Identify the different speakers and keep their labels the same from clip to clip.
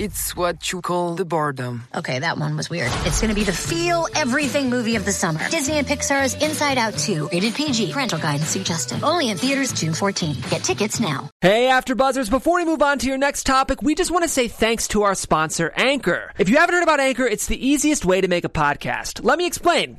Speaker 1: It's what you call the boredom.
Speaker 2: Okay, that one was weird. It's going to be the feel everything movie of the summer. Disney and Pixar's Inside Out 2, rated PG, parental guidance suggested. Only in theaters June 14. Get tickets now.
Speaker 3: Hey, After Buzzers, before we move on to your next topic, we just want to say thanks to our sponsor, Anchor. If you haven't heard about Anchor, it's the easiest way to make a podcast. Let me explain.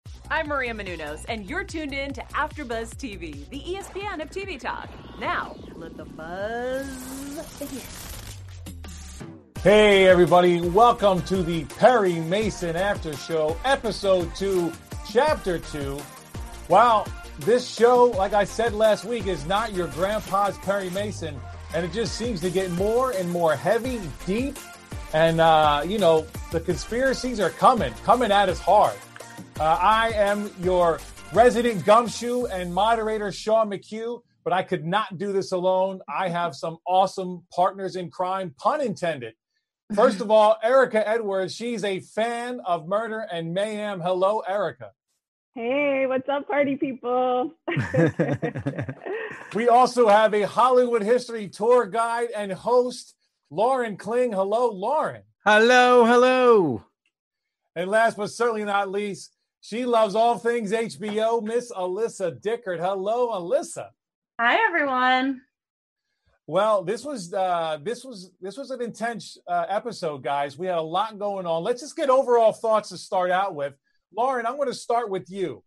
Speaker 4: I'm Maria Menounos, and you're tuned in to AfterBuzz TV, the ESPN of TV talk. Now, let the buzz begin.
Speaker 5: Hey, everybody! Welcome to the Perry Mason After Show, Episode Two, Chapter Two. Wow, this show, like I said last week, is not your grandpa's Perry Mason, and it just seems to get more and more heavy, deep, and uh, you know the conspiracies are coming, coming at us hard. Uh, I am your resident gumshoe and moderator, Sean McHugh, but I could not do this alone. I have some awesome partners in crime, pun intended. First of all, Erica Edwards. She's a fan of murder and mayhem. Hello, Erica.
Speaker 6: Hey, what's up, party people?
Speaker 5: we also have a Hollywood history tour guide and host, Lauren Kling. Hello, Lauren.
Speaker 7: Hello, hello.
Speaker 5: And last but certainly not least, she loves all things HBO, Miss Alyssa Dickert. Hello, Alyssa.
Speaker 8: Hi, everyone.
Speaker 5: Well, this was uh, this was this was an intense uh, episode, guys. We had a lot going on. Let's just get overall thoughts to start out with. Lauren, I'm going to start with you.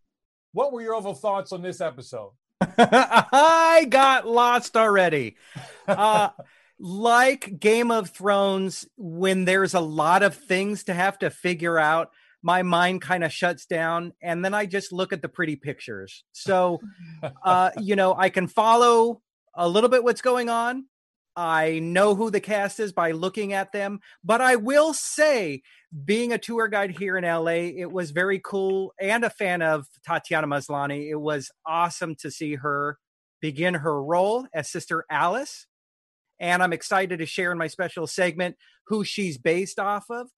Speaker 5: What were your overall thoughts on this episode?
Speaker 7: I got lost already. Uh, like Game of Thrones, when there's a lot of things to have to figure out, my mind kind of shuts down and then I just look at the pretty pictures. So, uh, you know, I can follow a little bit what's going on. I know who the cast is by looking at them, but I will say, being a tour guide here in LA, it was very cool and a fan of Tatiana Maslany. It was awesome to see her begin her role as Sister Alice. And I'm excited to share in my special segment who she's based off of.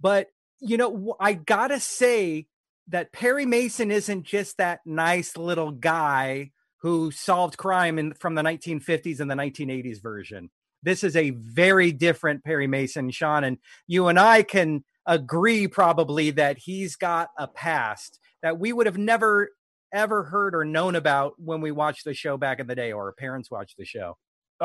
Speaker 7: But you know, I gotta say that Perry Mason isn't just that nice little guy who solved crime in from the 1950s and the 1980s version. This is a very different Perry Mason, Sean, and you and I can agree probably that he's got a past that we would have never ever heard or known about when we watched the show back in the day or our parents watched the show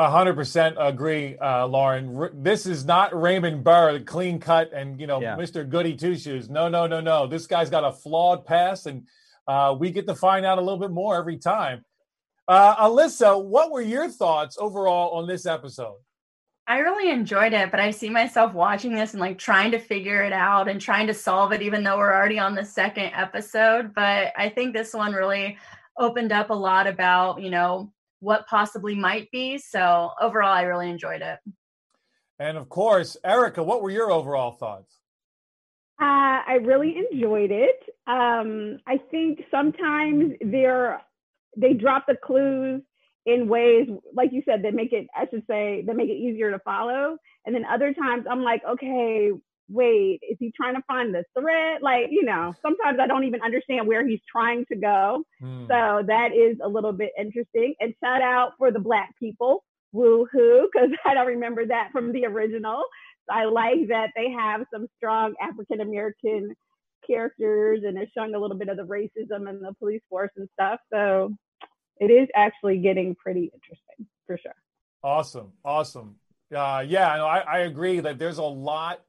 Speaker 5: hundred percent agree, uh, Lauren. this is not Raymond Burr, clean cut, and you know, yeah. Mr. Goody Two Shoes. No, no, no, no. This guy's got a flawed past, and uh, we get to find out a little bit more every time. Uh, Alyssa, what were your thoughts overall on this episode?
Speaker 8: I really enjoyed it, but I see myself watching this and like trying to figure it out and trying to solve it, even though we're already on the second episode. But I think this one really opened up a lot about, you know, what possibly might be. So overall, I really enjoyed it.
Speaker 5: And of course, Erica, what were your overall thoughts?
Speaker 6: Uh, I really enjoyed it. Um, I think sometimes they're they drop the clues in ways, like you said, that make it. I should say that make it easier to follow. And then other times, I'm like, okay, wait, is he trying to find the thread? Like, you know, sometimes I don't even understand where he's trying to go. Mm. So that is a little bit interesting. And shout out for the black people, woo hoo, because I don't remember that from the original. So I like that they have some strong African American characters and they're showing a little bit of the racism and the police force and stuff. So it is actually getting pretty interesting for sure.
Speaker 5: Awesome. Awesome. Uh, yeah, no, I, I agree that there's a lot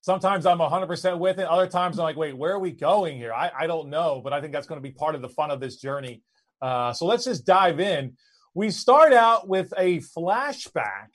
Speaker 5: sometimes I'm 100% with it. Other times I'm like, wait, where are we going here? I, I don't know, but I think that's going to be part of the fun of this journey. Uh, so let's just dive in. We start out with a flashback,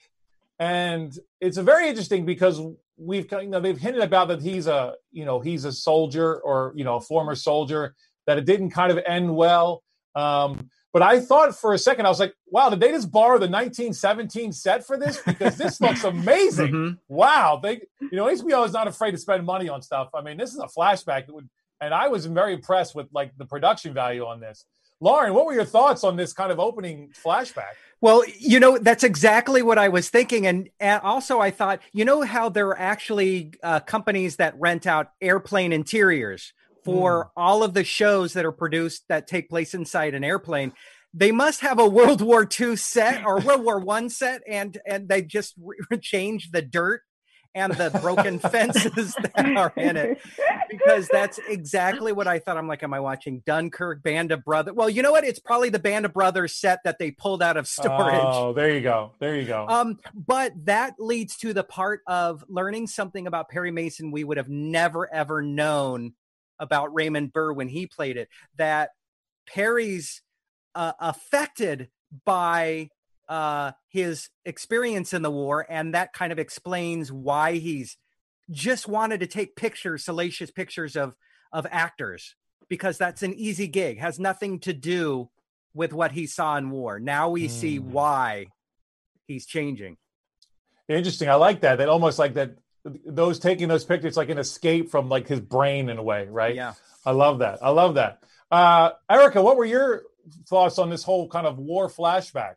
Speaker 5: and it's a very interesting because we've you know they've hinted about that he's a you know he's a soldier or you know a former soldier that it didn't kind of end well. Um, but I thought for a second I was like, wow, did they just borrow the 1917 set for this? Because this looks amazing.
Speaker 7: Mhm.
Speaker 5: Wow, they you know HBO is not afraid to spend money on stuff. I mean, this is a flashback that would, and I was very impressed with like the production value on this. Lauren, what were your thoughts on this kind of opening flashback?
Speaker 7: Well, you know, that's exactly what I was thinking. And, and also, I thought, you know, how there are actually uh, companies that rent out airplane interiors for all of the shows that are produced that take place inside an airplane. They must have a World War II set or World War One set, and and they just re- change the dirt and the broken fences that are in it because that's exactly what I thought. I'm like, am I watching Dunkirk, Band of Brothers? Well, you know what? It's probably the Band of Brothers set that they pulled out of storage.
Speaker 5: Oh, there you go. There you go.
Speaker 7: Um, but that leads to the part of learning something about Perry Mason we would have never ever known about Raymond Burr when he played it. That Perry's uh, affected by uh, his experience in the war, and that kind of explains why he's just wanted to take pictures, salacious pictures of of actors, because that's an easy gig, has nothing to do with what he saw in war. Now we see
Speaker 5: Mm.
Speaker 7: why he's changing.
Speaker 5: Interesting. I like that. That almost like that. Those taking those pictures like an escape from like his brain in a way, right?
Speaker 7: Yeah.
Speaker 5: I love that. I love that. Uh, Erica, what were your thoughts on this whole kind of war flashback?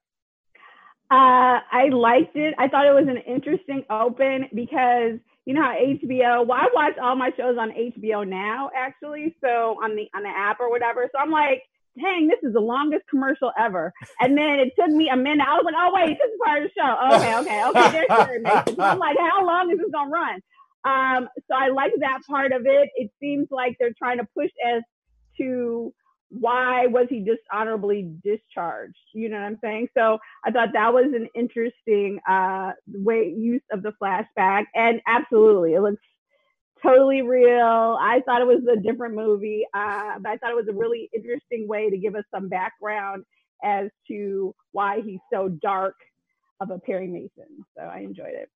Speaker 6: Uh, I liked it. I thought it was an interesting open because you know how HBO. Well, I watch all my shows on HBO now, actually. So on the on the app or whatever. So I'm like, dang, this is the longest commercial ever. And then it took me a minute. I was like, oh wait, this is part of the show. Okay, okay, okay. There's Perry Mason. So I'm like, how long is this gonna run? Um, so I like that part of it. It seems like they're trying to push us to why was he dishonorably discharged? You know what I'm saying? So I thought that was an interesting uh, way use of the flashback, and absolutely, it looks totally real. I thought it was a different movie, uh, but I thought it was a really interesting way to give us some background as to why he's so dark of a Perry Mason. So I enjoyed it.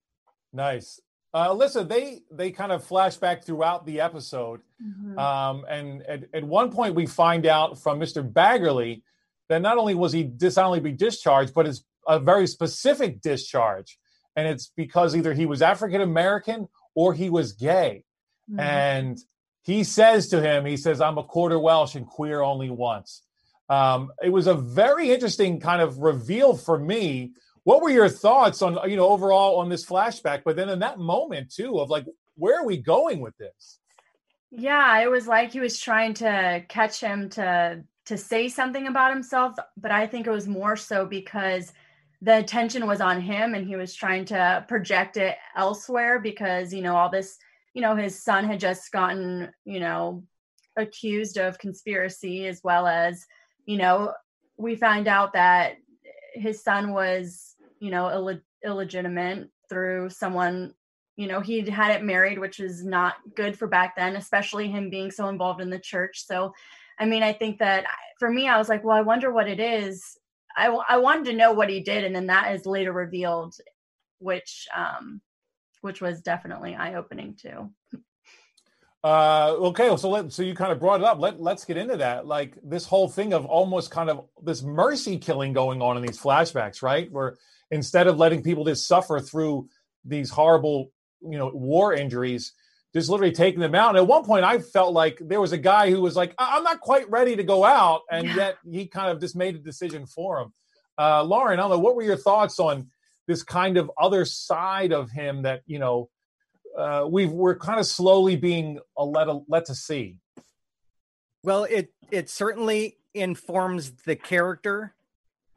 Speaker 5: Nice. Uh, Alyssa, they they kind of flash back throughout the episode,
Speaker 8: Mhm.
Speaker 5: um, and at, at one point we find out from Mr. Baggerly that not only was he dishonorably discharged, but it's a very specific discharge, and it's because either he was African American or he was gay.
Speaker 8: Mhm.
Speaker 5: and he says to him, he says, "I'm a quarter Welsh and queer only once." Um, it was a very interesting kind of reveal for me. What were your thoughts on you know overall on this flashback? But then in that moment too of like, where are we going with this?
Speaker 8: Yeah, it was like he was trying to catch him to to say something about himself, but I think it was more so because the attention was on him and he was trying to project it elsewhere because, you know, all this, you know, his son had just gotten, you know, accused of conspiracy as well as, you know, we found out that his son was, you know, Ill- illegitimate through someone you know he had it married which is not good for back then especially him being so involved in the church. So i mean i think that for me i was like well i wonder what it is. I, I wanted to know what he did and then that is later revealed which um which was definitely eye-opening too
Speaker 5: Uh, okay, so let so you kind of brought it up. Let let's get into that. Like this whole thing of almost kind of this mercy killing going on in these flashbacks, right? Where instead of letting people just suffer through these horrible, you know, war injuries, just literally taking them out. And at one point, I felt like there was a guy who was like, "I- "I'm not quite ready to go out," and
Speaker 8: Yeah.
Speaker 5: yet he kind of just made a decision for him. Uh, Lauren, I don't know. What were your thoughts on this kind of other side of him that you know? uh, we we're kind of slowly being let let to see.
Speaker 7: Well, it it certainly informs the character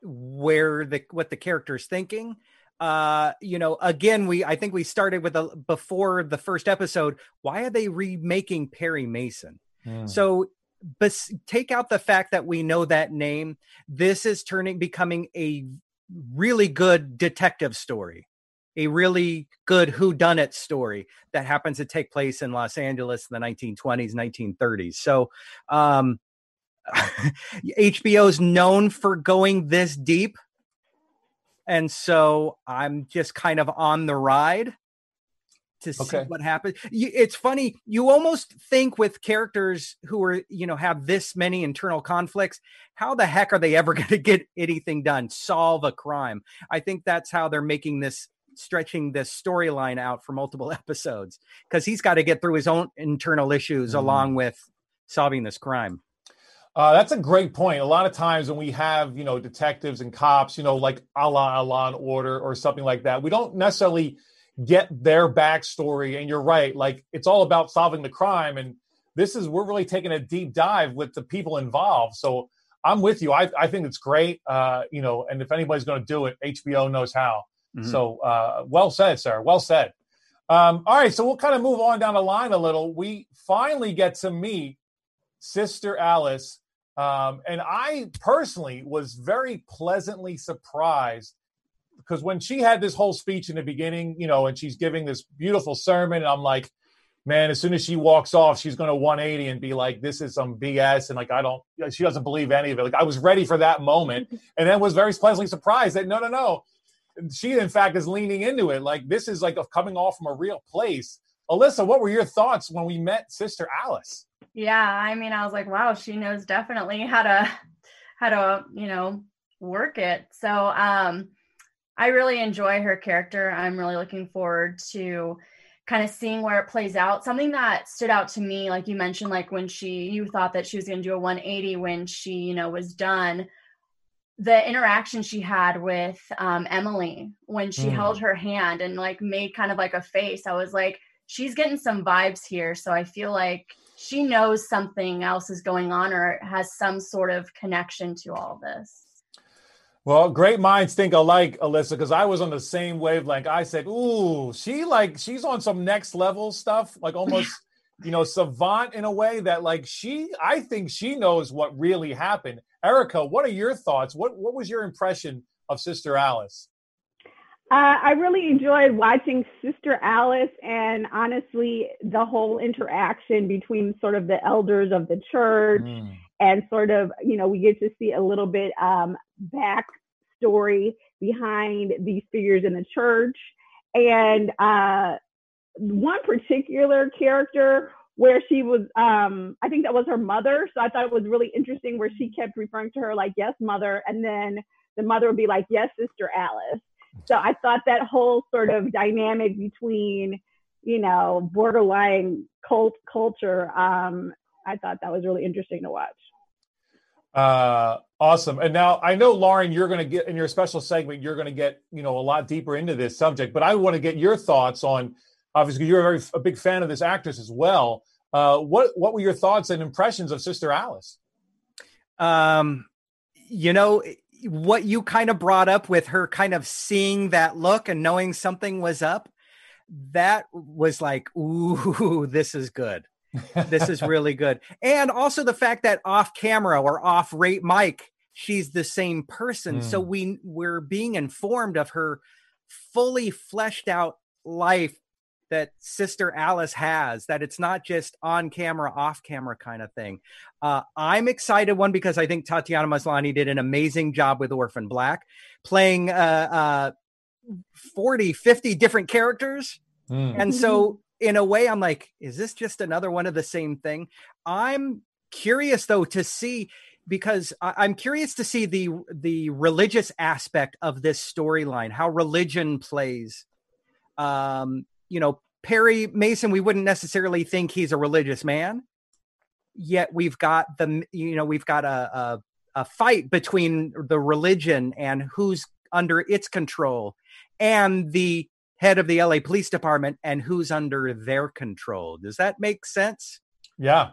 Speaker 7: where the what the character is thinking. Uh, you know, again, we I think we started with a before the first episode. Why are they remaking Perry Mason? So, but take out the fact that we know that name. This is turning becoming a really good detective story, a really good whodunit story that happens to take place in Los Angeles in the 1920s, 1930s. So, um, HBO is known for going this deep. And so I'm just kind of on the ride to see
Speaker 5: Okay.
Speaker 7: what happens. You, it's funny. You almost think with characters who are, you know, have this many internal conflicts, how the heck are they ever going to get anything done? Solve a crime. I think that's how they're making this, stretching this storyline out for multiple episodes because he's got to get through his own internal issues
Speaker 5: Mhm.
Speaker 7: along with solving this crime.
Speaker 5: Uh, that's a great point. A lot of times when we have, you know, detectives and cops, you know, like a la, a law and order or something like that, we don't necessarily get their backstory. And you're right. Like it's all about solving the crime. And this is, we're really taking a deep dive with the people involved. So I'm with you. I, I think it's great. Uh, you know, and if anybody's going to do it, HBO knows how.
Speaker 7: Mhm.
Speaker 5: So uh, well said, sir. Well said. Um, all right. So we'll kind of move on down the line a little. We finally get to meet Sister Alice. Um, and I personally was very pleasantly surprised because when she had this whole speech in the beginning, you know, and she's giving this beautiful sermon, and I'm like, man, as soon as she walks off, she's going to 180 and be like, this is some BS. And like, I don't, she doesn't believe any of it. Like, I was ready for that moment and then was very pleasantly surprised that no, no, no. She, in fact, is leaning into it. Like, this is like a, coming off from a real place. Alyssa, what were your thoughts when we met Sister Alice?
Speaker 8: Yeah, I mean, I was like, wow, she knows definitely how to how to, you know, work it. So, um I really enjoy her character. I'm really looking forward to kind of seeing where it plays out. Something that stood out to me, like you mentioned, like when she you thought that she was going to do a 180 when she, you know, was done. The interaction she had with um, Emily when she
Speaker 5: Mm.
Speaker 8: held her hand and like made kind of like a face, I was like, she's getting some vibes here. So I feel like she knows something else is going on or has some sort of connection to all this.
Speaker 5: Well, great minds think alike, Alyssa, because I was on the same wavelength. I said, "Ooh, she like she's on some next level stuff, like almost, you know, savant in a way that like she. I think she knows what really happened." Erica, what are your thoughts? What what was your impression of Sister Alice?
Speaker 6: Uh, I really enjoyed watching Sister Alice and honestly the whole interaction between sort of the elders of the church and sort of, you know, we get to see a little bit um, backstory behind these figures in the church. And uh, one particular character where she was, um, I think that was her mother. So I thought it was really interesting where she kept referring to her like, yes, mother. And then the mother would be like, yes, Sister Alice. So I thought that whole sort of dynamic between, you know, borderline cult culture, um, I thought that was really interesting to watch.
Speaker 5: Uh, awesome. And now I know, Lauren, you're going to get in your special segment. You're going to get you know a lot deeper into this subject, but I want to get your thoughts on. Obviously, you're a very a big fan of this actress as well. Uh, what what were your thoughts and impressions of Sister Alice?
Speaker 7: Um, you know what you kind of brought up with her kind of seeing that look and knowing something was up. That was like, ooh, this is good. This is really good. And also the fact that off camera or off rate mic, she's the same person. So
Speaker 5: Mm.
Speaker 7: we we're being informed of her fully fleshed out life that Sister Alice has, that it's not just on camera, off camera kind of thing. Uh, I'm excited, one, because I think Tatiana Maslany did an amazing job with Orphan Black, playing uh, uh, 40, 50 different characters.
Speaker 5: Mm.
Speaker 7: And so, in a way, I'm like, is this just another one of the same thing? I'm curious, though, to see because I'm curious to see the the religious aspect of this storyline, how religion plays. Um, you know, Perry Mason, we wouldn't necessarily think he's a religious man, yet we've got the you know we've got a a, a fight between the religion and who's under its control, and the head of the LA Police Department and who's under their control. Does that make sense?
Speaker 5: Yeah,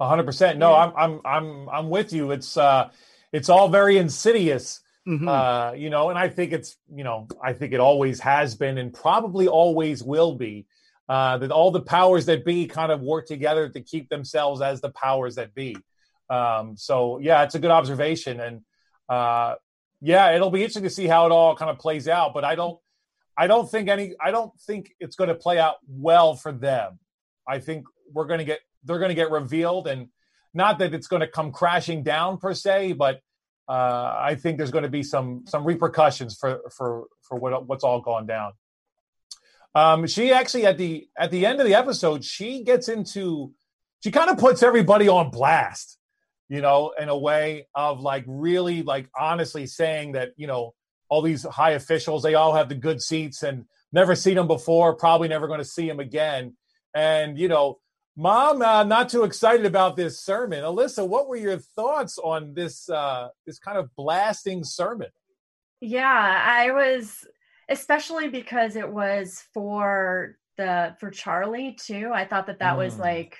Speaker 5: hundred percent. No, I'm I'm I'm I'm with you. It's uh, it's all very insidious.
Speaker 7: Mhm.
Speaker 5: uh, you know, and I think it's, you know, I think it always has been and probably always will be. Uh, that all the powers that be kind of work together to keep themselves as the powers that be. Um, so yeah, it's a good observation, and uh, yeah, it'll be interesting to see how it all kind of plays out. But I don't, I don't think any, I don't think it's going to play out well for them. I think we're going to get, they're going to get revealed, and not that it's going to come crashing down per se, but uh, I think there's going to be some some repercussions for for for what what's all gone down. Um, she actually at the at the end of the episode, she gets into she kind of puts everybody on blast, you know, in a way of like really like honestly saying that, you know, all these high officials, they all have the good seats and never seen them before, probably never going to see them again. And, you know, mom, uh, not too excited about this sermon. Alyssa, what were your thoughts on this, uh, this kind of blasting sermon?
Speaker 8: Yeah, I was, especially because it was for the, for Charlie too. I thought that that mm. was like,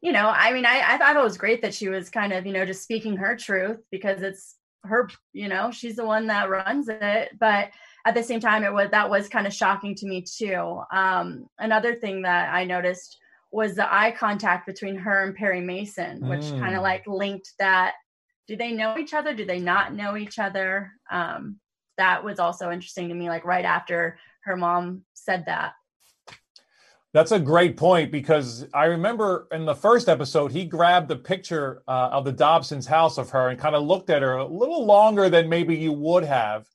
Speaker 8: you know, I mean, I, I thought it was great that she was kind of, you know, just speaking her truth because it's her, you know, she's the one that runs it. But at the same time, it was that was kind of shocking to me too. Um, another thing that I noticed was the eye contact between her and Perry Mason, which mm. kind of like linked that. Do they know each other? Do they not know each other? Um, that was also interesting to me. Like right after her mom said that.
Speaker 5: That's a great point because I remember in the first episode, he grabbed a picture uh, of the Dodson's house of her and kind of looked at her a little longer than maybe you would have.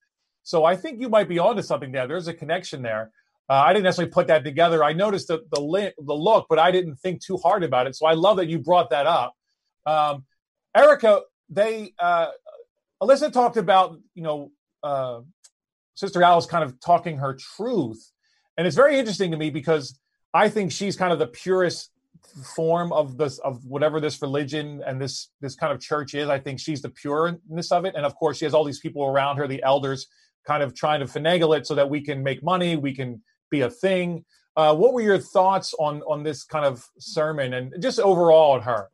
Speaker 5: So I think you might be onto something there. There's a connection there. Uh, I didn't necessarily put that together. I noticed the the, li- the look, but I didn't think too hard about it. So I love that you brought that up. Um, Erica, they uh, Alyssa talked about you know uh, Sister Alice kind of talking her truth, and it's very interesting to me because I think she's kind of the purest form of this of whatever this religion and this this kind of church is. I think she's the pureness of it, and of course she has all these people around her, the elders, kind of trying to finagle it so that we can make money, we can be a thing. Uh, what were your thoughts on on this kind of sermon and just overall on her?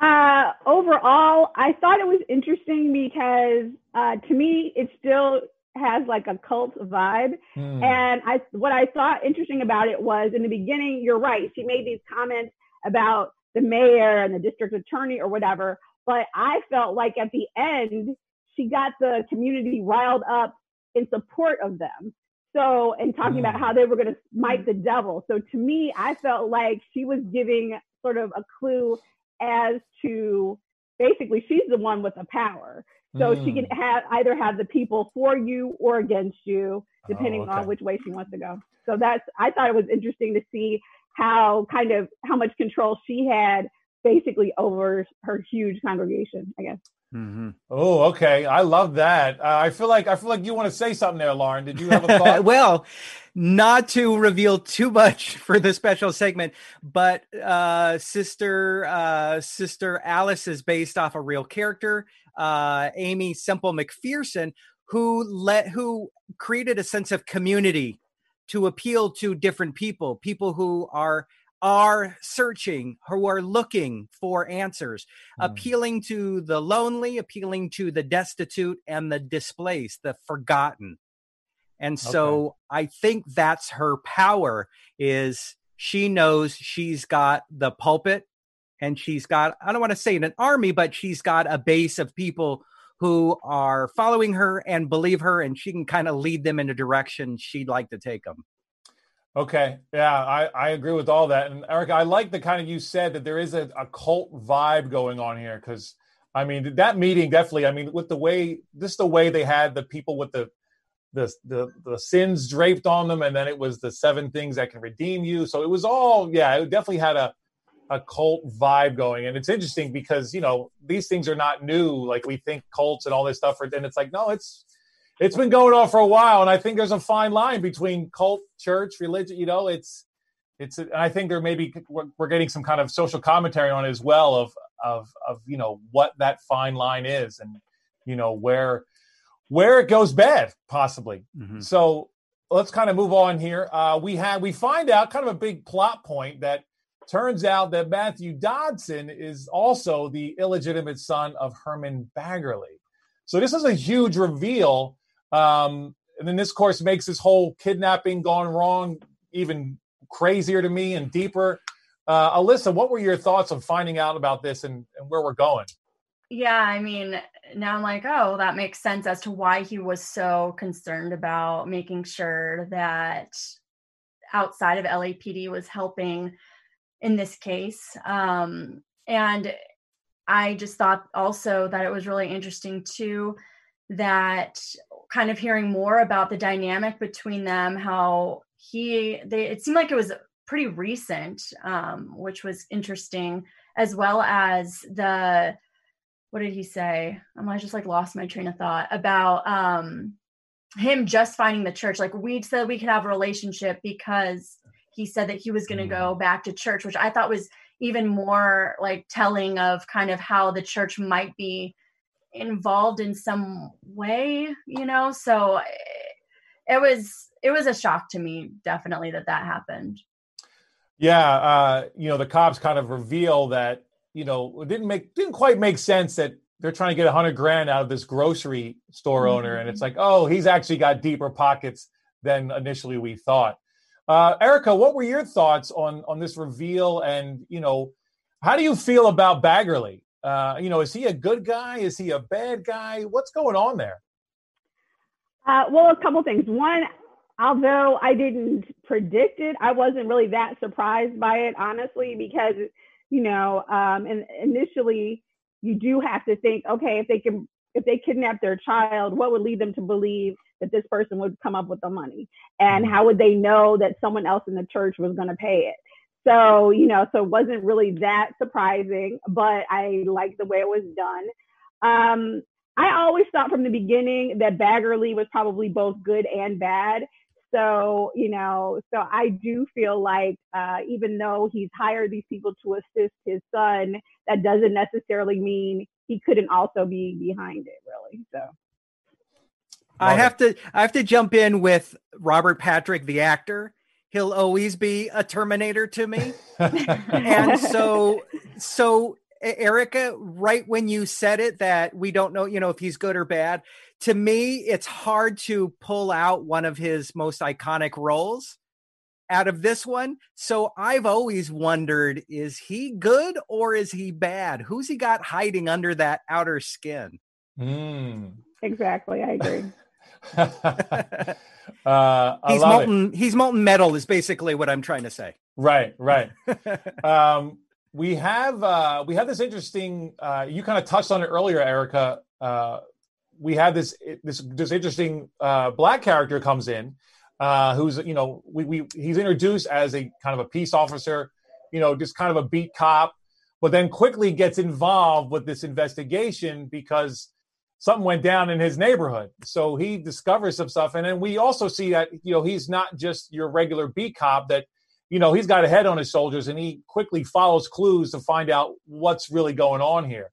Speaker 6: Uh, overall, I thought it was interesting because uh, to me, it still has like a cult vibe. Hmm. And I, what I thought interesting about it was in the beginning, you're right. She made these comments about the mayor and the district attorney or whatever. But I felt like at the end, she got the community riled up in support of them. So, and talking about hmm. how they were going to smite the devil. So to me, I felt like she was giving sort of a clue as to basically she's the one with the power. So mm. she can mm. have either have the people for you or against you, depending oh, okay. on which way she wants to go. So that's I thought it was interesting to see how kind of how much control she had basically over her huge congregation, I guess.
Speaker 5: Mm-hmm. Oh, okay. I love that. Uh, I feel like I feel like you want to say something there, Lauren. Did you have a thought?
Speaker 7: well, not to reveal too much for the special segment, but uh, sister uh, sister Alice is based off a real character uh, Aimee Semple McPherson, who let who created a sense of community to appeal to different people, people who are are searching, who are looking for answers, mm. appealing to the lonely, appealing to the destitute and the displaced, the forgotten. And so okay. I think that's her power is she knows she's got the pulpit and she's got i don't want to say an army but she's got a base of people who are following her and believe her and she can kind of lead them in a direction she'd like to take them
Speaker 5: okay yeah i, I agree with all that and erica i like the kind of you said that there is a, a cult vibe going on here because i mean that meeting definitely i mean with the way this the way they had the people with the the, the the sins draped on them and then it was the seven things that can redeem you so it was all yeah it definitely had a a cult vibe going. And it's interesting because, you know, these things are not new. Like we think cults and all this stuff. And it's like, no, it's, it's been going on for a while. And I think there's a fine line between cult, church, religion, you know, it's, it's, and I think there maybe we're, we're getting some kind of social commentary on it as well of, of, of, you know, what that fine line is and, you know, where, where it goes bad possibly. Mm-hmm. So let's kind of move on here. Uh, we have, we find out kind of a big plot point that Turns out that Matthew Dodson is also the illegitimate son of Herman Baggerly. So this is a huge reveal. Um, and then this, course, makes this whole kidnapping gone wrong even crazier to me and deeper. Uh, Alyssa, what were your thoughts on finding out about this and, and where we're going?
Speaker 8: Yeah, I mean, now I'm like, oh, that makes sense as to why he was so concerned about making sure that outside of LAPD was helping in this case. Um, and I just thought also that it was really interesting too that kind of hearing more about the dynamic between them, how he they it seemed like it was pretty recent, um, which was interesting, as well as the what did he say? Um, I just like lost my train of thought about um him just finding the church. Like we said we could have a relationship because he said that he was going to go mm. back to church, which I thought was even more like telling of kind of how the church might be involved in some way, you know? So it was it was a shock to me definitely that that happened.
Speaker 5: Yeah, uh, you know, the cops kind of reveal that, you know, it didn't make didn't quite make sense that they're trying to get a hundred grand out of this grocery store mm-hmm. owner, and it's like, oh, he's actually got deeper pockets than initially we thought. Uh, Erica, what were your thoughts on on this reveal? And you know, how do you feel about Baggerly? Uh, you know, is he a good guy? Is he a bad guy? What's going on there?
Speaker 6: Uh, well, a couple things. One, although I didn't predict it, I wasn't really that surprised by it, honestly, because you know, um, and initially you do have to think, okay, if they can, if they kidnap their child, what would lead them to believe that this person would come up with the money? And mm-hmm. how would they know that someone else in the church was going to pay it? So, you know, so it wasn't really that surprising, but I liked the way it was done. Um, I always thought from the beginning that Baggerly was probably both good and bad. So, you know, so I do feel like uh, even though he's hired these people to assist his son, that doesn't necessarily mean he couldn't also be behind it, really. So.
Speaker 7: I have to I have to jump in with Robert Patrick, the actor. He'll always be a Terminator to me. and so so Erica, right when you said it that we don't know, you know, if he's good or bad, to me, it's hard to pull out one of his most iconic roles out of this one. So I've always wondered is he good or is he bad? Who's he got hiding under that outer skin?
Speaker 6: Mm. Exactly. I agree.
Speaker 5: uh,
Speaker 7: he's molten. It. He's molten metal. Is basically what I'm trying to say.
Speaker 5: Right. Right. um, we have uh, we have this interesting. Uh, you kind of touched on it earlier, Erica. Uh, we have this this this interesting uh, black character comes in, uh, who's you know we, we he's introduced as a kind of a peace officer, you know, just kind of a beat cop, but then quickly gets involved with this investigation because something went down in his neighborhood. So he discovers some stuff, and then we also see that you know he's not just your regular B cop that you know, he's got a head on his shoulders and he quickly follows clues to find out what's really going on here.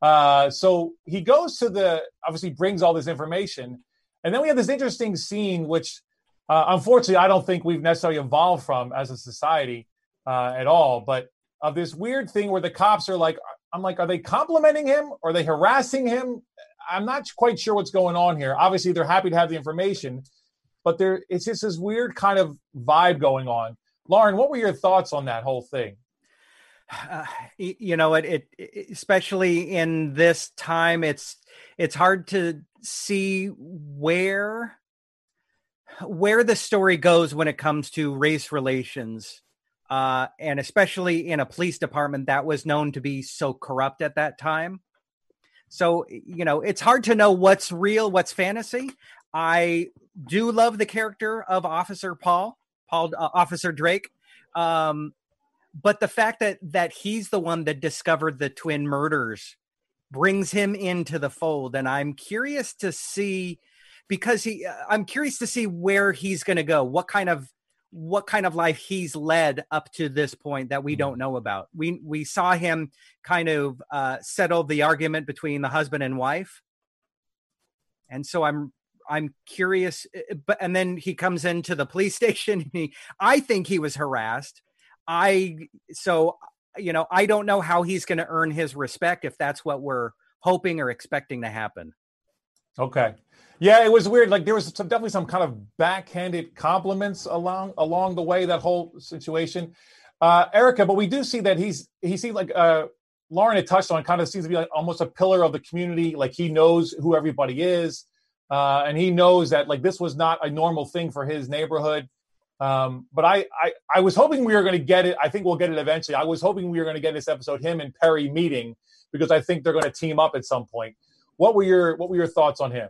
Speaker 5: Uh, so he goes to the, obviously brings all this information. And then we have this interesting scene, which uh, unfortunately I don't think we've necessarily evolved from as a society uh, at all. But of this weird thing where the cops are like, I'm like, are they complimenting him? Are they harassing him? I'm not quite sure what's going on here. Obviously, they're happy to have the information, but there it's just this weird kind of vibe going on. Lauren, what were your thoughts on that whole thing?
Speaker 7: Uh, you know, it, it, it, especially in this time, it's it's hard to see where where the story goes when it comes to race relations, uh, and especially in a police department that was known to be so corrupt at that time. So you know, it's hard to know what's real, what's fantasy. I do love the character of Officer Paul Paul uh, Officer Drake. Um, but the fact that that he's the one that discovered the twin murders brings him into the fold, and I'm curious to see because he uh, I'm curious to see where he's going to go. What kind of what kind of life he's led up to this point that we don't mm-hmm. know about. We we saw him kind of uh, settle the argument between the husband and wife, and so I'm I'm curious, eh, eh, but and then he comes into the police station. And he, I think he was harassed. I so you know I don't know how he's going to earn his respect if that's what we're hoping or expecting to happen.
Speaker 5: Okay, yeah, it was weird. Like there was some, definitely some kind of backhanded compliments along along the way that whole situation, uh, Erica. But we do see that he's he seems like uh, Lauren had touched on. Kind of seems to be like almost a pillar of the community. Like he knows who everybody is. Uh, and he knows that like this was not a normal thing for his neighborhood. Um, but I, I, I was hoping we were going to get it. I think we'll get it eventually. I was hoping we were going to get this episode, him and Perry meeting, because I think they're going to team up at some point. What were your What were your thoughts on him?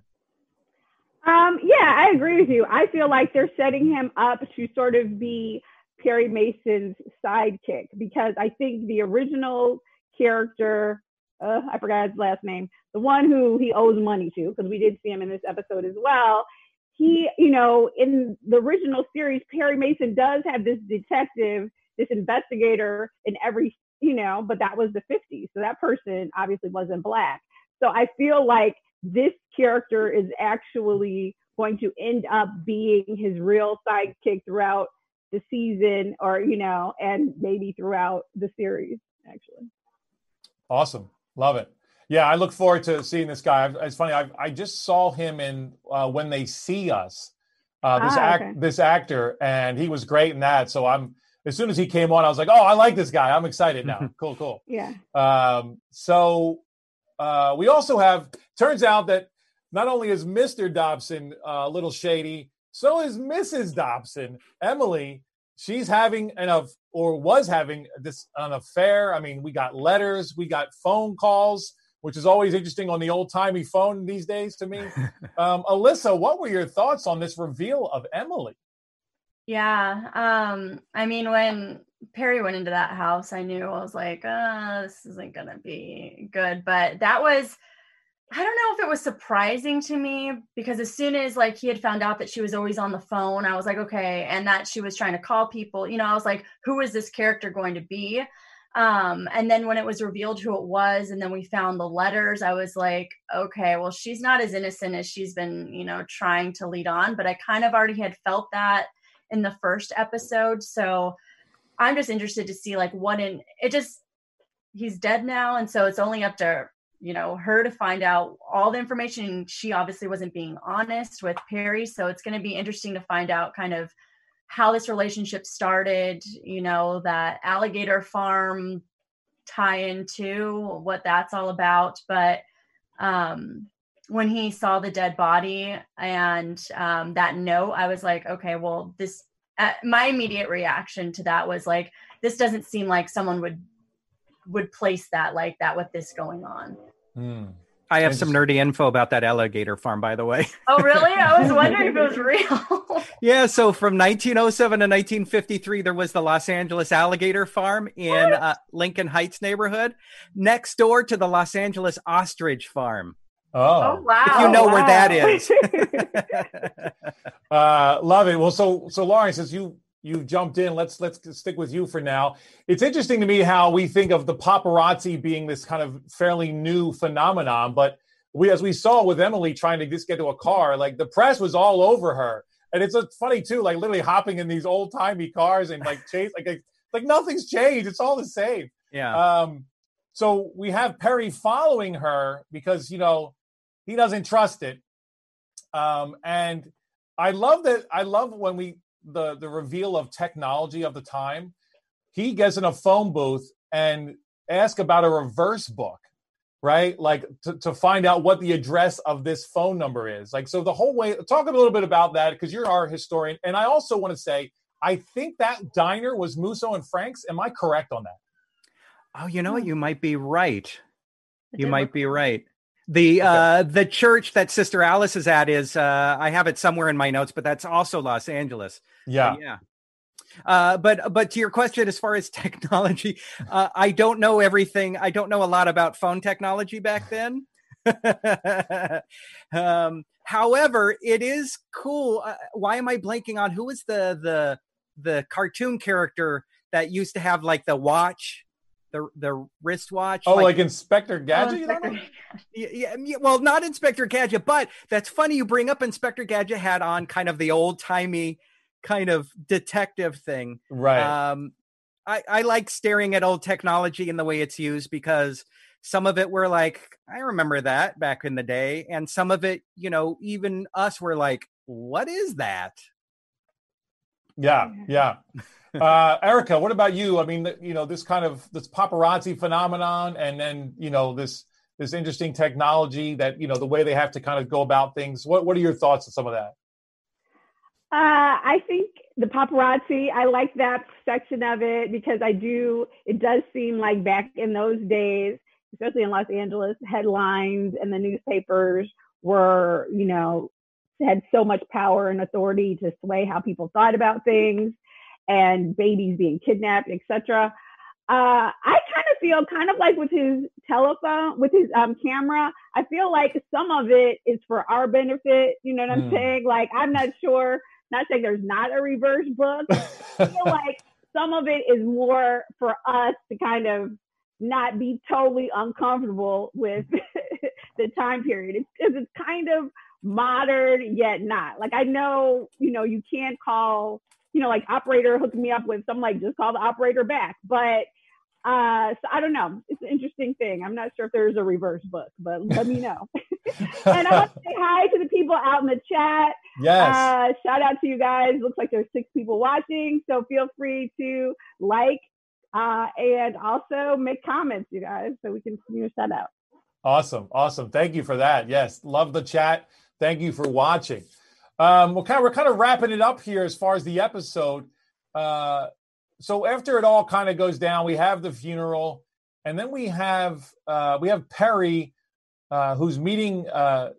Speaker 6: Um, yeah, I agree with you. I feel like they're setting him up to sort of be Perry Mason's sidekick because I think the original character, uh, I forgot his last name, the one who he owes money to, because we did see him in this episode as well. He, you know, in the original series, Perry Mason does have this detective, this investigator in every, you know, but that was the 50s. So that person obviously wasn't black. So I feel like this character is actually going to end up being his real sidekick throughout the season or you know and maybe throughout the series actually.
Speaker 5: Awesome. Love it. Yeah i look forward to seeing this guy. It's funny i, I just saw him in uh, when they see us uh, this ah, act this actor and he was great in that so i'm as soon as he came on i was like oh i like this guy. I'm excited now. Cool cool.
Speaker 6: Yeah.
Speaker 5: Um, so uh, we also have turns out that not only is mr dodson uh, a little shady so is Mrs. Dodson, Emily. She's having an of or was having this an affair. I mean, we got letters, we got phone calls, which is always interesting on the old timey phone these days to me. um, Alyssa, what were your thoughts on this reveal of Emily?
Speaker 8: Yeah, um, I mean, when Perry went into that house, I knew I was like, uh, this isn't gonna be good. But that was I don't know if it was surprising to me because as soon as like he had found out that she was always on the phone, I was like, okay, and that she was trying to call people, you know, I was like, who is this character going to be? Um, and then when it was revealed who it was, and then we found the letters, I was like, okay, well, she's not as innocent as she's been, you know, trying to lead on, but I kind of already had felt that in the first episode. So I'm just interested to see like what in it just he's dead now, and so it's only up to you know her to find out all the information. She obviously wasn't being honest with perry so it's going to be interesting to find out kind of how this relationship started you know that alligator farm tie into what that's all about. But um when he saw the dead body and um that note i was like okay well this uh, my immediate reaction to that was like this doesn't seem like someone would would place that like that with this going on
Speaker 7: Hmm. I have some nerdy info about that alligator farm, by the way.
Speaker 8: Oh, really? I was wondering if it was real.
Speaker 7: yeah. So from 1907 to 1953, there was the Los Angeles alligator farm in uh, Lincoln Heights neighborhood, next door to the Los Angeles ostrich farm.
Speaker 5: Oh,
Speaker 8: oh wow!
Speaker 7: If you know
Speaker 8: wow.
Speaker 7: where that is.
Speaker 5: uh, love it. Well, so so Lauren, since you you've jumped in. Let's let's stick with you for now. It's interesting to me how we think of the paparazzi being this kind of fairly new phenomenon, but we as we saw with Emily trying to just get to a car, like the press was all over her. And it's funny too, like literally hopping in these old timey cars and like chase like like nothing's changed. It's all the same.
Speaker 7: Yeah.
Speaker 5: Um so we have Perry following her because you know he doesn't trust it. Um and I love that I love when we the the reveal of technology of the time, he gets in a phone booth and ask about a reverse book, right? Like to, to find out what the address of this phone number is. Like so the whole way talk a little bit about that because you're our historian. And I also want to say I think that diner was Musso and Frank's. Am I correct on that?
Speaker 7: Oh, you know what? You might be right. You might be right. The okay. uh the church that Sister Alice is at is uh I have it somewhere in my notes, but that's also Los Angeles.
Speaker 5: Yeah.
Speaker 7: yeah. Uh, but but to your question, as far as technology, uh, I don't know everything. I don't know a lot about phone technology back then. um, however, it is cool. Uh, why am I blanking on who was the the the cartoon character that used to have like the watch the the wristwatch.
Speaker 5: Oh, like, like Inspector Gadget. Oh,
Speaker 7: Inspector, yeah, yeah, well, not Inspector Gadget, but that's funny. You bring up Inspector Gadget had on kind of the old timey kind of detective thing.
Speaker 5: Right.
Speaker 7: Um, I I like staring at old technology and the way it's used because some of it were like I remember that back in the day, and some of it, you know, even us were like, what is that?
Speaker 5: Yeah, yeah uh, Erica, what about you? I mean, you know, this kind of this paparazzi phenomenon, and then you know this this interesting technology that you know the way they have to kind of go about things. What what are your thoughts on some of that?
Speaker 6: Uh, I think the paparazzi. I like that section of it because I do. It does seem like back in those days, especially in Los Angeles, headlines and the newspapers were, you know, had so much power and authority to sway how people thought about things and babies being kidnapped, etc. Uh, I kind of feel kind of like with his telephone, with his um, camera, I feel like some of it is for our benefit. You know what I'm
Speaker 5: Mm.
Speaker 6: saying? Like, I'm not sure, not saying there's not a reverse book. I feel like some of it is more for us to kind of not be totally uncomfortable with the time period. It's because it's kind of modern yet not. Like I know, you know, you can't call, you know, like operator hooked me up with some like just call the operator back. But uh so I don't know. It's an interesting thing. I'm not sure if there's a reverse book, but let me know. and I want to say hi to the people out in the chat.
Speaker 5: yes.
Speaker 6: Uh, shout out to you guys. Looks like there's six people watching, so feel free to like uh, and also make comments, you guys, so we can you know, shout out.
Speaker 5: Awesome. Awesome. Thank you for that. Yes. Love the chat. Thank you for watching. Um, we're kind of, we're kind of wrapping it up here as far as the episode. Uh, so after it all kind of goes down, we have the funeral, and then we have uh, we have Perry, uh, who's meeting uh,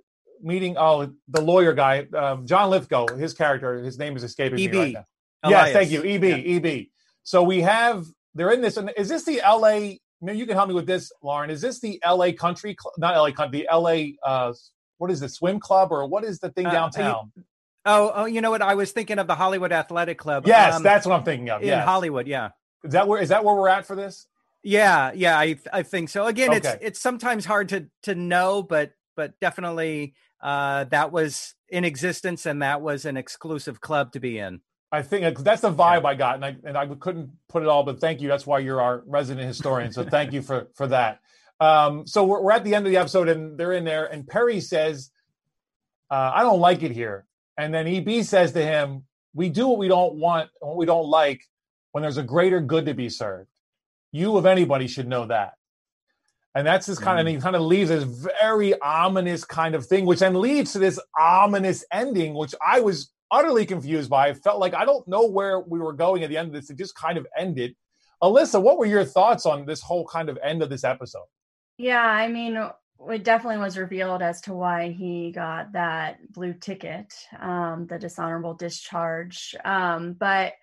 Speaker 5: meeting oh the lawyer guy, um, John Lithgow. His character, his name is escaping me
Speaker 7: EB.
Speaker 5: right now.
Speaker 7: Elias.
Speaker 5: Yes, thank you, EB, EB. So we have they're in this. And is this the LA? Maybe you can help me with this, Lauren. Is this the LA Country? Not LA Country. The LA. Uh, what is the swim club or what is the thing
Speaker 7: Uh,
Speaker 5: downtown?
Speaker 7: Oh, oh, you know what? I was thinking of the Hollywood Athletic Club.
Speaker 5: yes,
Speaker 7: um,
Speaker 5: that's what I'm thinking of.
Speaker 7: in
Speaker 5: Yes.
Speaker 7: Hollywood. Yeah,
Speaker 5: Is that where is that where we're at for this?
Speaker 7: yeah, yeah. I I think so. Again, it's
Speaker 5: Okay.
Speaker 7: it's sometimes hard to to know, but but definitely uh, that was in existence, and that was an exclusive club to be in.
Speaker 5: I think that's the vibe I got, and I and I couldn't put it all, but thank you. That's why you're our resident historian. So thank you for for that. Um, so we're, we're at the end of the episode, and they're in there, and Perry says, uh, "I don't like it here," and then EB says to him, "We do what we don't want, what we don't like, when there's a greater good to be served. You, of anybody, should know that." And that's this kind of mm. he kind of leaves this very ominous kind of thing, which then leads to this ominous ending, which I was utterly confused by. I felt like I don't know where we were going at the end of this. It just kind of ended. Alyssa, what were your thoughts on this whole kind of end of this episode?
Speaker 8: Yeah, I mean, it definitely was revealed as to why he got that blue ticket, um, the dishonorable discharge. Um, but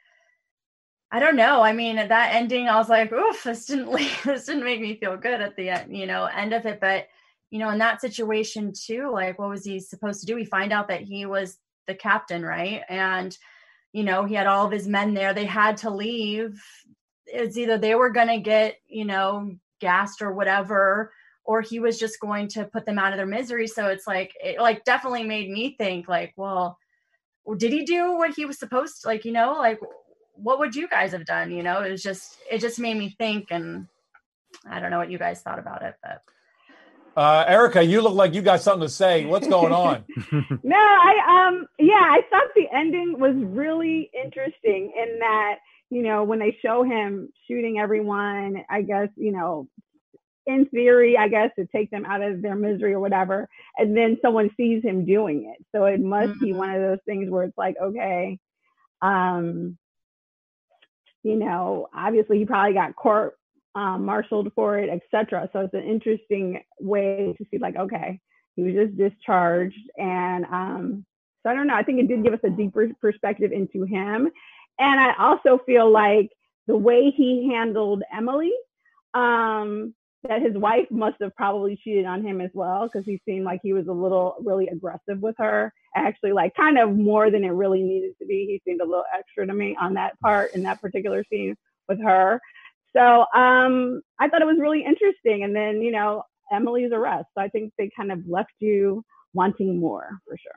Speaker 8: I don't know. I mean, that ending, I was like, oof, this didn't this didn't make me feel good at the end, you know, end of it. But you know, in that situation too, like, what was he supposed to do? We find out that he was the captain, right? And you know, he had all of his men there. They had to leave. It's either they were going to get, you know, gassed or whatever or he was just going to put them out of their misery so it's like it like definitely made me think like well did he do what he was supposed to like you know like what would you guys have done you know it was just it just made me think and i don't know what you guys thought about it but
Speaker 5: Uh, Erica, you look like you got something to say. What's going on?
Speaker 6: No, I um yeah, I thought the ending was really interesting in that, you know, when they show him shooting everyone, I guess, you know, in theory, I guess to take them out of their misery or whatever, and then someone sees him doing it. So it must be
Speaker 8: Mhm.
Speaker 6: one of those things where it's like, okay, um, you know, obviously he probably got court um, marshaled for it, etc. So it's an interesting way to see, like, okay, he was just discharged, and um, so I don't know. I think it did give us a deeper perspective into him, and I also feel like the way he handled Emily, um, that his wife must have probably cheated on him as well because he seemed like he was a little really aggressive with her. Actually, like kind of more than it really needed to be. He seemed a little extra to me on that part in that particular scene with her. So um, I thought it was really interesting. And then, you know, Emily's arrest. So I think they kind of left you wanting more for sure.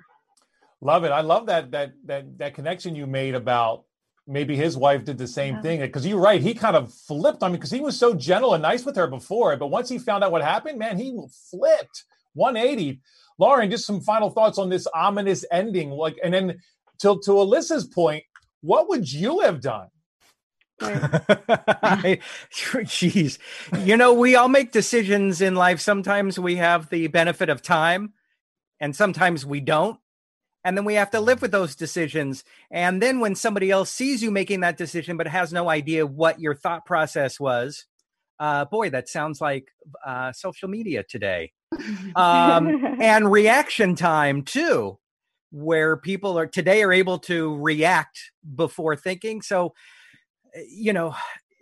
Speaker 5: Love it. I love that that that that connection you made about maybe his wife did the same
Speaker 8: Yeah.
Speaker 5: thing because you're right. He kind of flipped on me because he was so gentle and nice with her before, but once he found out what happened, man, he flipped 180. Lauren, just some final thoughts on this ominous ending. Like, and then to to Alyssa's point, what would you have done?
Speaker 7: I- Jeez. You know, we all make decisions in life. Sometimes we have the benefit of time, and sometimes we don't. And then we have to live with those decisions. And then when somebody else sees you making that decision but has no idea what your thought process was, uh, boy, that sounds like uh, social media today. Um, and reaction time, too. where people are today are able to react before thinking. So, you know,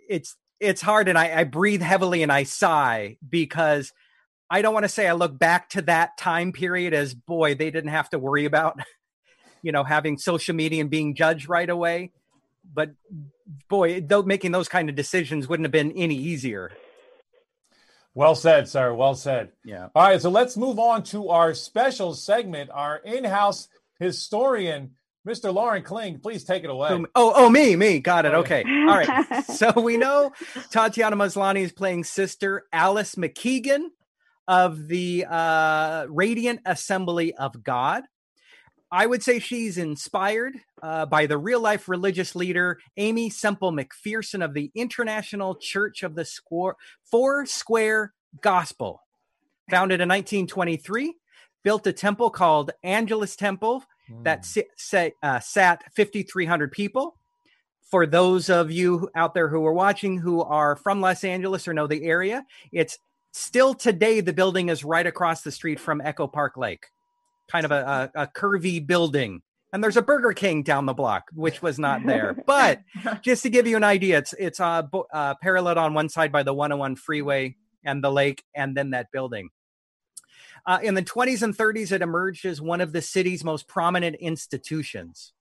Speaker 7: it's it's hard, and I, I breathe heavily and I sigh because I don't want to say I look back to that time period as boy they didn't have to worry about, you know, having social media and being judged right away. But boy, though making those kind of decisions wouldn't have been any easier.
Speaker 5: Well said, sir. Well said.
Speaker 7: Yeah.
Speaker 5: All right, so let's move on to our special segment. Our in-house historian, Mr. Lauren Kling. Please take it away.
Speaker 7: Oh, oh, me, me. Got it.
Speaker 5: Oh,
Speaker 7: Okay. All right. So we know Tatiana Maslany is playing sister Alice McKeegan of the uh, Radiant Assembly of God. I would say she's inspired uh, by the real life religious leader Aimee Semple McPherson of the International Church of the Square, Four Square Gospel. Founded in 1923, built a temple called Angelus Temple that si- sa- uh, sat 5,300 people. For those of you out there who are watching who are from Los Angeles or know the area, it's still today the building is right across the street from Echo Park Lake kind of a, a, a, curvy building. And there's a Burger King down the block, which was not there. but just to give you an idea, it's it's uh, uh, parallel on one side by the 101 freeway and the lake, and then that building. Uh, in the 20s and 30s, it emerged as one of the city's most prominent institutions.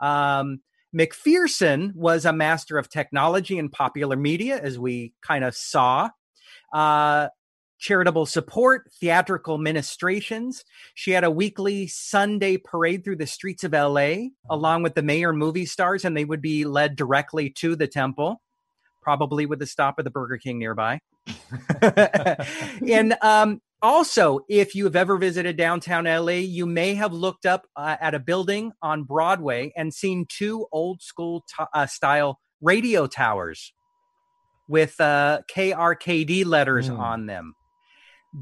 Speaker 7: Um, McPherson was a master of technology and popular media, as we kind of saw. Uh, charitable support, theatrical ministrations. She had a weekly Sunday parade through the streets of LA, along with the mayor movie stars, and they would be led directly to the temple, probably with a stop at the Burger King nearby. and um, also, if you have ever visited downtown LA, you may have looked up uh, at a building on Broadway and seen two old school t- uh, style radio towers with uh, KRKD letters mm. on them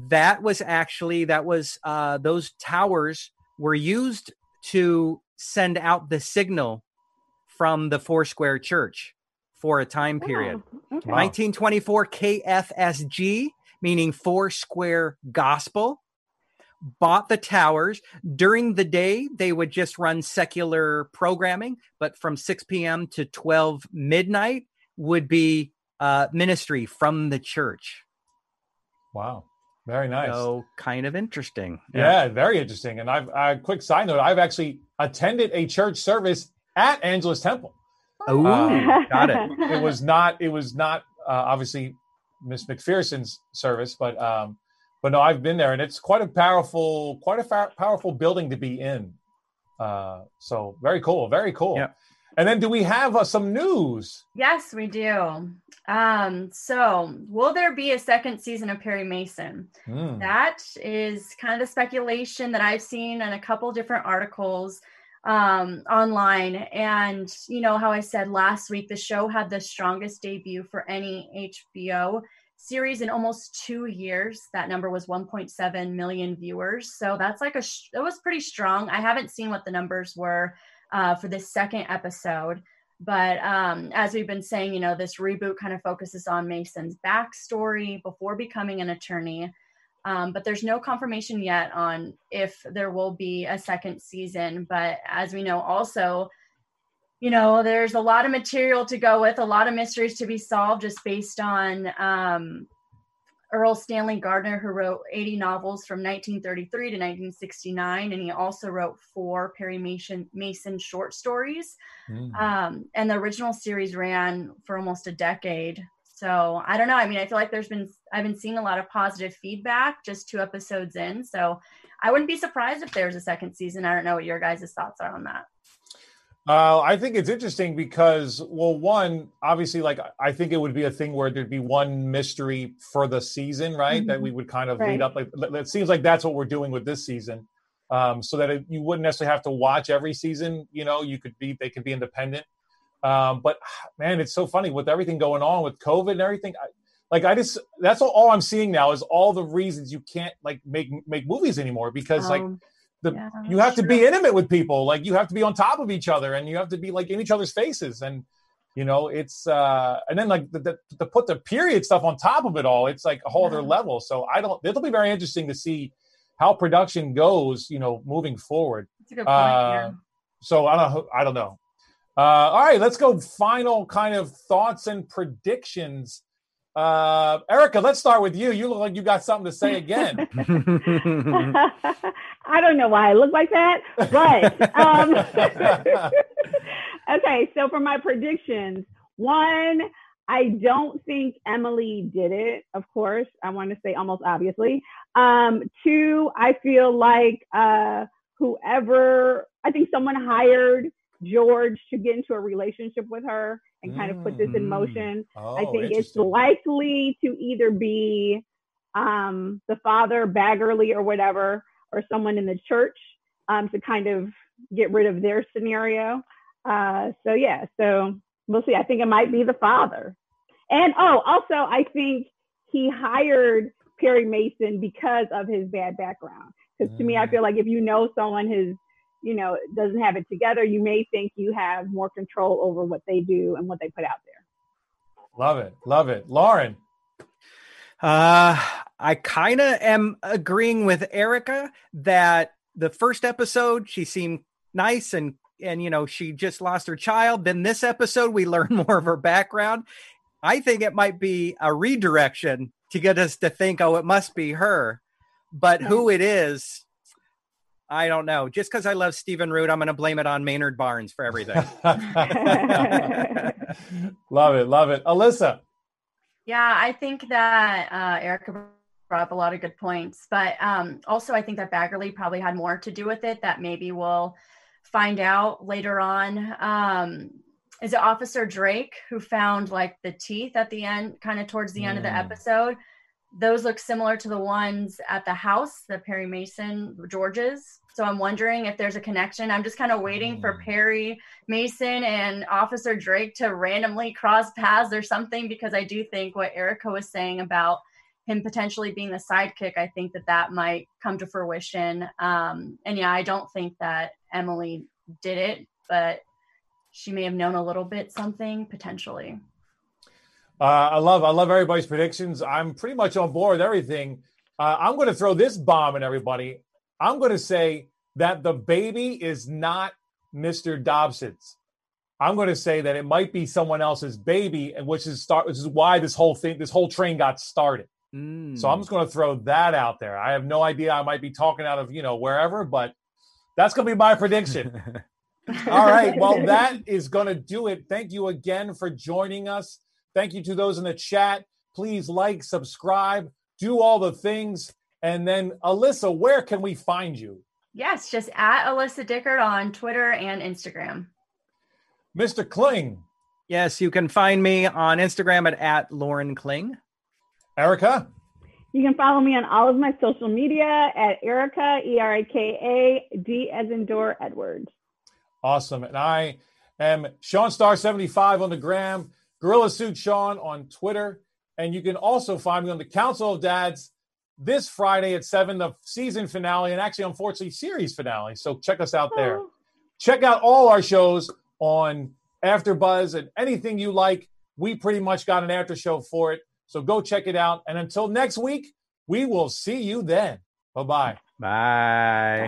Speaker 7: that was actually that was uh, those towers were used to send out the signal from the Foursquare Church for a time period.
Speaker 6: Oh, okay.
Speaker 7: 1924 KFSG, meaning Foursquare Gospel, bought the towers. During the day, they would just run secular programming, but from 6 p.m. to 12 midnight would be uh, ministry from the church.
Speaker 5: Wow. Very nice.
Speaker 7: So kind of interesting.
Speaker 5: Yeah, yeah very interesting. And I've a quick side note, I've actually attended a church service at Angelus Temple.
Speaker 7: Oh, um, got it.
Speaker 5: It was not it was not uh, obviously Miss McPherson's service, but um but no, I've been there and it's quite a powerful quite a fa- powerful building to be in. Uh so very cool, very cool.
Speaker 7: Yeah.
Speaker 5: And then do we have uh, some news?
Speaker 8: Yes, we do. Um, so will there be a second season of Perry Mason? Mm. That is kind of the speculation that I've seen in a couple different articles um, online. And you know how I said last week the show had the strongest debut for any HBO series in almost two years. That number was 1.7 million viewers. So that's like a, it was pretty strong. I haven't seen what the numbers were uh, for this second episode. But um, as we've been saying, you know, this reboot kind of focuses on Mason's backstory before becoming an attorney. Um, but there's no confirmation yet on if there will be a second season. But as we know, also, you know, there's a lot of material to go with, a lot of mysteries to be solved just based on um, Erle Stanley Gardner, who wrote 80 novels from 1933 to 1969, and he also wrote four Perry Mason, Mason short stories. Mm. Um, and the original series ran for almost a decade. So I don't know. I mean, I feel like there's been I've been seeing a lot of positive feedback just two episodes in. So I wouldn't be surprised if there's a second season. I don't know what your guys' thoughts are on that.
Speaker 5: Uh, I think it's interesting because, well, one, obviously, like I think it would be a thing where there'd be one mystery for the season, right? Mm-hmm. That we would kind of right. lead up. Like it seems like that's what we're doing with this season, um, so that it, you wouldn't necessarily have to watch every season. You know, you could be they could be independent. Um, but man, it's so funny with everything going on with COVID and everything. I, like I just that's all, all, I'm seeing now is all the reasons you can't like make make movies anymore because um, like the yeah, you have true. to be intimate with people like you have to be on top of each other and you have to be like in each other's faces and you know it's uh and then like the, the, to put the period stuff on top of it all it's like a whole yeah. other level so i don't it'll be very interesting to see how production goes you know moving forward
Speaker 8: That's a good point. yeah.
Speaker 5: Uh, so I don't. I don't know. Uh, all right, let's go. Final kind of thoughts and predictions. Uh, Erica, let's start with you. You look like you got something to say again.
Speaker 6: I don't know why I look like that, but um, okay. So for my predictions, one, I don't think Emily did it. Of course, I want to say almost obviously. Um, two, I feel like uh, whoever, I think someone hired George to get into a relationship with her and kind of put this in
Speaker 5: Mm.
Speaker 6: motion.
Speaker 5: Oh,
Speaker 6: I think it's likely to either be um, the father, Baggerly, or whatever, or someone in the church um, to kind of get rid of their scenario. Uh, so, yeah, so we'll see. I think it might be the father. And oh, also, I think he hired Perry Mason because of his bad background. Because to me, I
Speaker 5: Mm.
Speaker 6: feel like if you know someone who's you know doesn't have it together, you may think you have more control over what they do and what they put out there.
Speaker 5: Love it. Love it. Lauren.
Speaker 7: Uh, I kind of am agreeing with Erica that the first episode she seemed nice and and you know she just lost her child. Then this episode we learn more of her background. I think it might be a redirection to get us to think, oh, it must be her. But who it is, I don't know. Just because I love Stephen Root, I'm going to blame it on Maynard Barnes for everything.
Speaker 5: love it. Love it. Alyssa.
Speaker 8: Yeah, I think that uh, Erica brought up a lot of good points, but um, also I think that Baggerly probably had more to do with it. That maybe we'll find out later on. Um, is it Officer Drake who found like the teeth at the end, kind of towards the end of the
Speaker 5: Mm.
Speaker 8: episode? Those look similar to the ones at the house, the Perry Mason George's. So I'm wondering if there's a connection. I'm just kind of waiting for
Speaker 5: Mm.
Speaker 8: Perry Mason and Officer Drake to randomly cross paths or something because I do think what Erica was saying about him potentially being the sidekick, I think that that might come to fruition. Um, and yeah, I don't think that Emily did it, but she may have known a little bit something potentially.
Speaker 5: Uh, I love I love everybody's predictions. I'm pretty much on board with everything. Uh, I'm going to throw this bomb at everybody. I'm going to say that the baby is not Mr. Dodson's. I'm going to say that it might be someone else's baby, and which is start, which is why this whole thing, this whole train got started.
Speaker 7: Mm.
Speaker 5: So I'm just going to throw that out there. I have no idea. I might be talking out of you know wherever, but that's going to be my prediction. All right. Well, that is going to do it. Thank you again for joining us. Thank you to those in the chat. Please like, subscribe, do all the things. And then, Alyssa, where can we find you?
Speaker 8: Yes, just at Alyssa Dickard on Twitter and Instagram.
Speaker 5: Mr. Kling,
Speaker 7: yes, you can find me on Instagram at, at Lauren Kling.
Speaker 5: Erica,
Speaker 6: You can follow me on all of my social media at Erica, E R I K A, D as in door, Edwards.
Speaker 5: awesome. And I am Sean Star 75 on the gram, Gorilla Suit Sean on Twitter. And you can also find me on the Council of Dads this Friday at 7, the season finale, and actually, unfortunately, series finale. So check us out there.
Speaker 6: Oh.
Speaker 5: check out all our shows on AfterBuzz and anything you like. We pretty much got an after show for it, so go check it out. And until next week, we will see you then. Bye
Speaker 7: bye.
Speaker 6: Bye.